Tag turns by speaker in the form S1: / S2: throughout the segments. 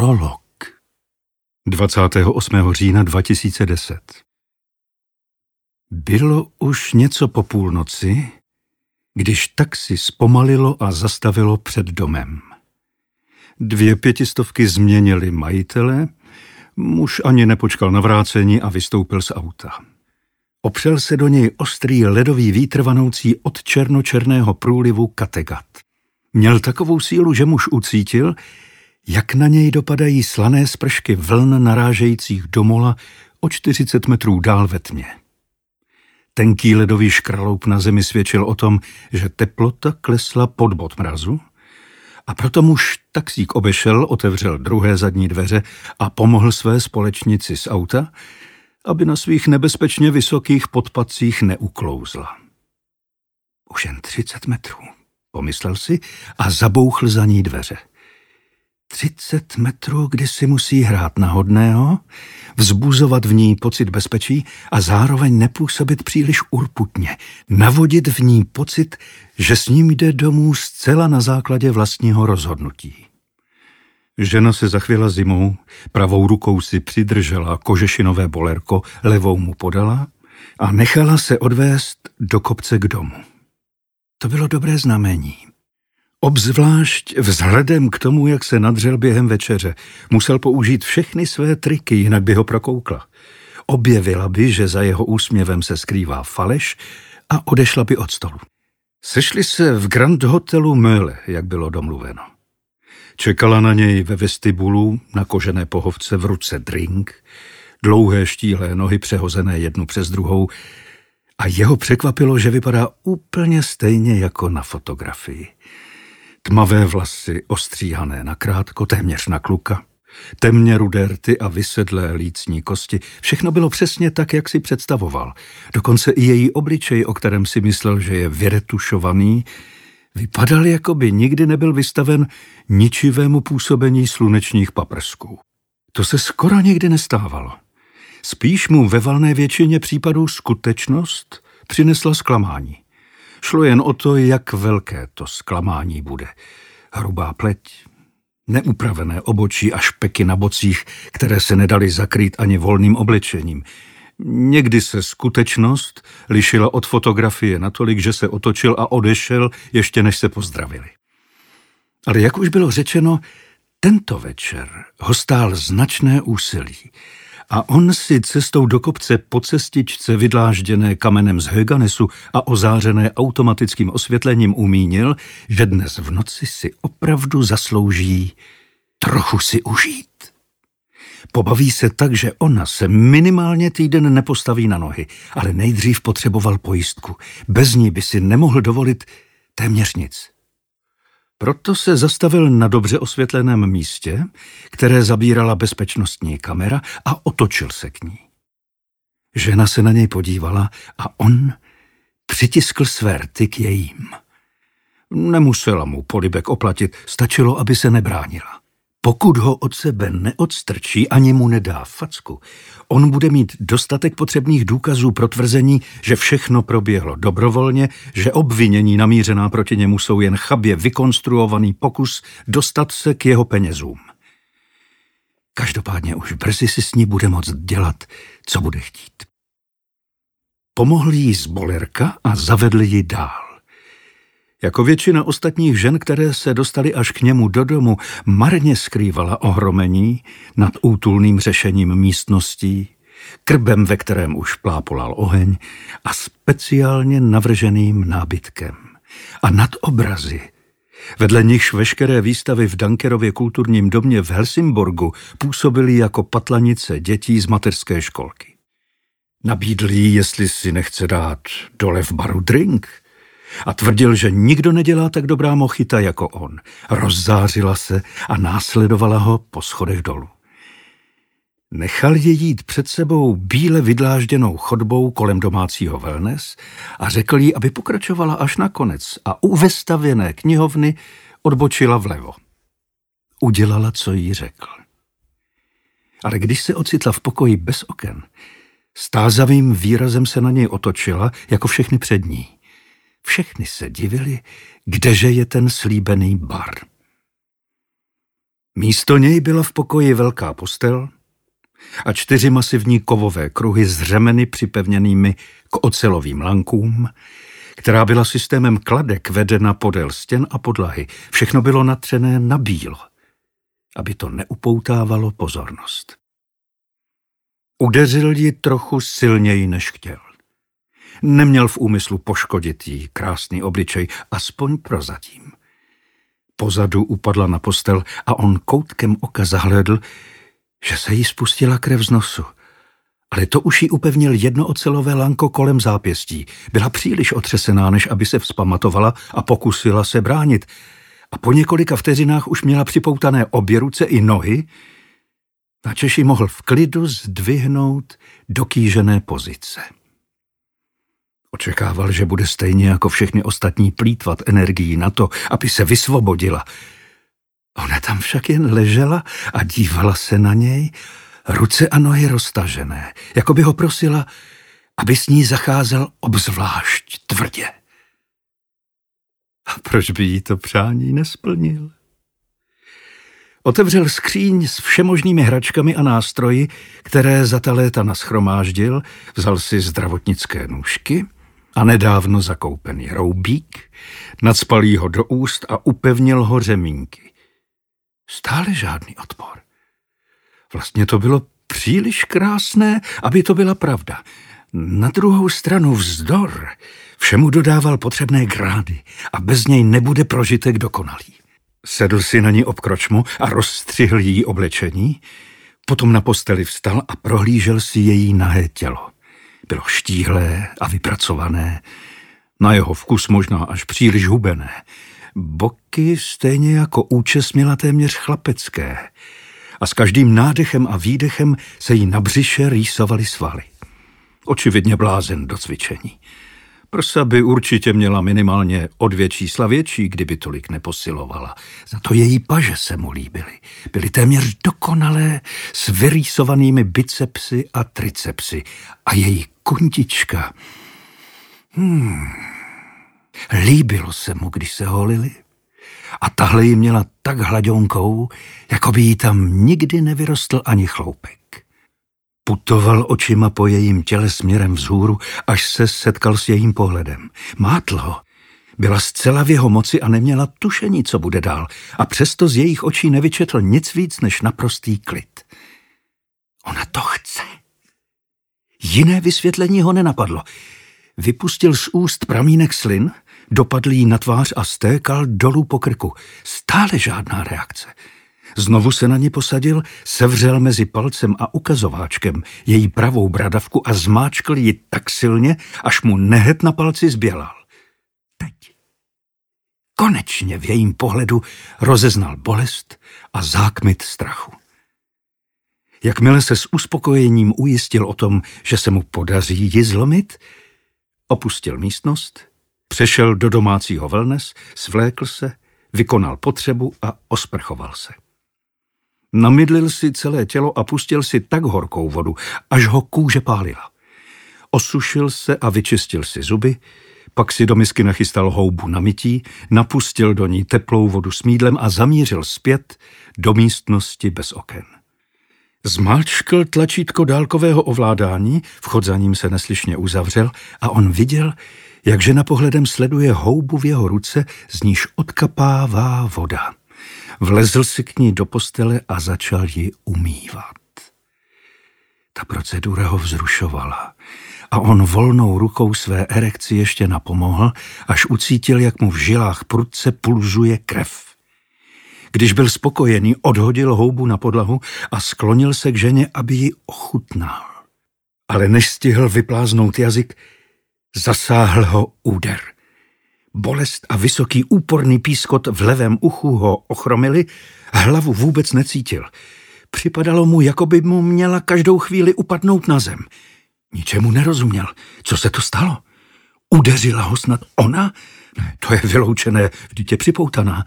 S1: Prolog 28. října 2010 Bylo už něco po půlnoci, když taxi zpomalilo a zastavilo před domem. Dvě pětistovky změnili majitele, muž ani nepočkal na vrácení a vystoupil z auta. Opřel se do něj ostrý ledový vítr vanoucí od černočerného průlivu Kategat. Měl takovou sílu, že muž ucítil, jak na něj dopadají slané spršky vln narážejících do mola o 40 metrů dál ve tmě. Tenký ledový škraloup na zemi svědčil o tom, že teplota klesla pod bod mrazu a proto muž taxík obešel, otevřel druhé zadní dveře a pomohl své společnici z auta, aby na svých nebezpečně vysokých podpacích neuklouzla. Už jen třicet metrů, pomyslel si a zabouchl za ní dveře. Třicet metrů, kdy si musí hrát na hodného, vzbuzovat v ní pocit bezpečí a zároveň nepůsobit příliš urputně, navodit v ní pocit, že s ním jde domů zcela na základě vlastního rozhodnutí. Žena se zachvěla zimou, pravou rukou si přidržela kožešinové bolerko, levou mu podala a nechala se odvést do kopce k domu. To bylo dobré znamení. Obzvlášť vzhledem k tomu, jak se nadřel během večeře, musel použít všechny své triky, jinak by ho prokoukla. Objevila by, že za jeho úsměvem se skrývá faleš a odešla by od stolu. Sešli se v Grand Hotelu Möhle, jak bylo domluveno. Čekala na něj ve vestibulu na kožené pohovce v ruce drink, dlouhé štíhlé nohy přehozené jednu přes druhou a jeho překvapilo, že vypadá úplně stejně jako na fotografii. Tmavé vlasy ostříhané na krátko, téměř na kluka, temně rudé rty a vysedlé lícní kosti. Všechno bylo přesně tak, jak si představoval. Dokonce i její obličej, o kterém si myslel, že je vyretušovaný, vypadal, jako by nikdy nebyl vystaven ničivému působení slunečních paprsků. To se skoro nikdy nestávalo. Spíš mu ve valné většině případů skutečnost přinesla zklamání. Šlo jen o to, jak velké to zklamání bude. Hrubá pleť, neupravené obočí a špeky na bocích, které se nedali zakrýt ani volným oblečením. Někdy se skutečnost lišila od fotografie natolik, že se otočil a odešel, ještě než se pozdravili. Ale jak už bylo řečeno, tento večer ho stál značné úsilí a on si cestou do kopce po cestičce vydlážděné kamenem z Höganesu a ozářené automatickým osvětlením umínil, že dnes v noci si opravdu zaslouží trochu si užít. Pobaví se tak, že ona se minimálně týden nepostaví na nohy, ale nejdřív potřeboval pojistku. Bez ní by si nemohl dovolit téměř nic. Proto se zastavil na dobře osvětleném místě, které zabírala bezpečnostní kamera a otočil se k ní. Žena se na něj podívala a on přitiskl své rty k jejím. Nemusela mu polibek oplatit, stačilo, aby se nebránila. Pokud ho od sebe neodstrčí ani mu nedá facku, on bude mít dostatek potřebných důkazů pro tvrzení, že všechno proběhlo dobrovolně, že obvinění namířená proti němu jsou jen chabě vykonstruovaný pokus dostat se k jeho penězům. Každopádně už brzy si s ní bude moct dělat, co bude chtít. Pomohl jí z bolerka a zavedli ji dál. Jako většina ostatních žen, které se dostaly až k němu do domu, marně skrývala ohromení nad útulným řešením místností, krbem, ve kterém už plápolal oheň a speciálně navrženým nábytkem. A nad obrazy, vedle nichž veškeré výstavy v Dankerově kulturním domě v Helsingborgu působily jako patlanice dětí z mateřské školky. Nabídl jí, jestli si nechce dát dole v baru drink – a tvrdil, že nikdo nedělá tak dobrá mochita jako on. Rozzářila se a následovala ho po schodech dolů. Nechal je jít před sebou bíle vydlážděnou chodbou kolem domácího wellness a řekl jí, aby pokračovala až na konec a u vestavěné knihovny odbočila vlevo. Udělala, co jí řekl. Ale když se ocitla v pokoji bez oken, stázavým výrazem se na něj otočila, jako všechny před ní. Všechny se divili, kdeže je ten slíbený bar. Místo něj byla v pokoji velká postel a čtyři masivní kovové kruhy s řemeny připevněnými k ocelovým lankům, která byla systémem kladek vedena podél stěn a podlahy. Všechno bylo natřené na bílo, aby to neupoutávalo pozornost. Udeřil ji trochu silněji, než chtěl. Neměl v úmyslu poškodit jí krásný obličej, aspoň prozatím. Pozadu upadla na postel a on koutkem oka zahledl, že se jí spustila krev z nosu. Ale to už jí upevnil jedno ocelové lanko kolem zápěstí. Byla příliš otřesená, než aby se vzpamatovala a pokusila se bránit. A po několika vteřinách už měla připoutané obě ruce i nohy, na Češi mohl v klidu zdvihnout do kýžené pozice. Očekával, že bude stejně jako všechny ostatní plítvat energií na to, aby se vysvobodila. Ona tam však jen ležela a dívala se na něj, ruce a nohy roztažené, jako by ho prosila, aby s ní zacházel obzvlášť tvrdě. A proč by jí to přání nesplnil? Otevřel skříň s všemožnými hračkami a nástroji, které za ta léta naschromáždil, vzal si zdravotnické nůžky a nedávno zakoupený roubík, nadspal ho do úst a upevnil ho řemínky. Stále žádný odpor. Vlastně to bylo příliš krásné, aby to byla pravda. Na druhou stranu vzdor všemu dodával potřebné grády a bez něj nebude prožitek dokonalý. Sedl si na ní obkročmu a rozstřihl jí oblečení, potom na posteli vstal a prohlížel si její nahé tělo. Bylo štíhlé a vypracované, na jeho vkus možná až příliš hubené. Boky stejně jako účes měla téměř chlapecké a s každým nádechem a výdechem se jí na břiše rýsovaly svaly. Očividně blázen do cvičení. Prsa by určitě měla minimálně o dvě čísla větší, kdyby tolik neposilovala. Za to její paže se mu líbily. Byly téměř dokonalé s vyrýsovanými bicepsy a tricepsy. A její kuntička... Hmm, líbilo se mu, když se holili. A tahle ji měla tak hladionkou, jako by jí tam nikdy nevyrostl ani chloupek. Putoval očima po jejím těle směrem vzhůru, až se setkal s jejím pohledem. Mátl ho. Byla zcela v jeho moci a neměla tušení, co bude dál. A přesto z jejich očí nevyčetl nic víc než naprostý klid. Ona to chce. Jiné vysvětlení ho nenapadlo. Vypustil z úst pramínek slin, dopadl jí na tvář a stékal dolů po krku. Stále žádná reakce. Znovu se na ní posadil, sevřel mezi palcem a ukazováčkem její pravou bradavku a zmáčkl ji tak silně, až mu nehet na palci zbělal. Teď. Konečně v jejím pohledu rozeznal bolest a zákmit strachu. Jakmile se s uspokojením ujistil o tom, že se mu podaří ji zlomit, opustil místnost, přešel do domácího wellness, svlékl se, vykonal potřebu a osprchoval se. Namydlil si celé tělo a pustil si tak horkou vodu, až ho kůže pálila. Osušil se a vyčistil si zuby, pak si do misky nachystal houbu na mytí, napustil do ní teplou vodu s mídlem a zamířil zpět do místnosti bez oken. Zmáčkl tlačítko dálkového ovládání, vchod za ním se neslyšně uzavřel a on viděl, jak žena pohledem sleduje houbu v jeho ruce, z níž odkapává voda. Vlezl si k ní do postele a začal ji umývat. Ta procedura ho vzrušovala a on volnou rukou své erekci ještě napomohl, až ucítil, jak mu v žilách prudce pulzuje krev. Když byl spokojený, odhodil houbu na podlahu a sklonil se k ženě, aby ji ochutnal. Ale než stihl vypláznout jazyk, zasáhl ho úder – Bolest a vysoký úporný pískot v levém uchu ho ochromili, hlavu vůbec necítil. Připadalo mu, jako by mu měla každou chvíli upadnout na zem. Ničemu nerozuměl. Co se to stalo? Udeřila ho snad ona? To je vyloučené, v dítě připoutaná.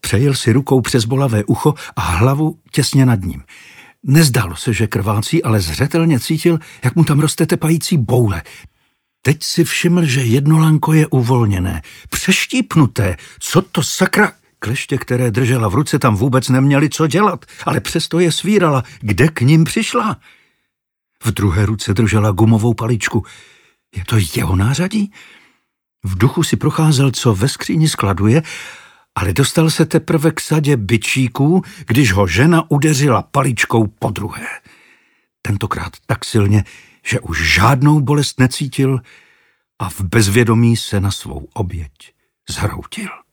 S1: Přejel si rukou přes bolavé ucho a hlavu těsně nad ním. Nezdálo se, že krvácí, ale zřetelně cítil, jak mu tam roste tepající boule. Teď si všiml, že jedno lanko je uvolněné, přeštípnuté. Co to sakra? kleště, které držela v ruce, tam vůbec neměly co dělat, ale přesto je svírala. Kde k ním přišla? V druhé ruce držela gumovou paličku. Je to jeho nářadí? V duchu si procházel, co ve skříni skladuje, ale dostal se teprve k sadě byčíků, když ho žena udeřila paličkou po druhé. Tentokrát tak silně, že už žádnou bolest necítil a v bezvědomí se na svou oběť zhroutil.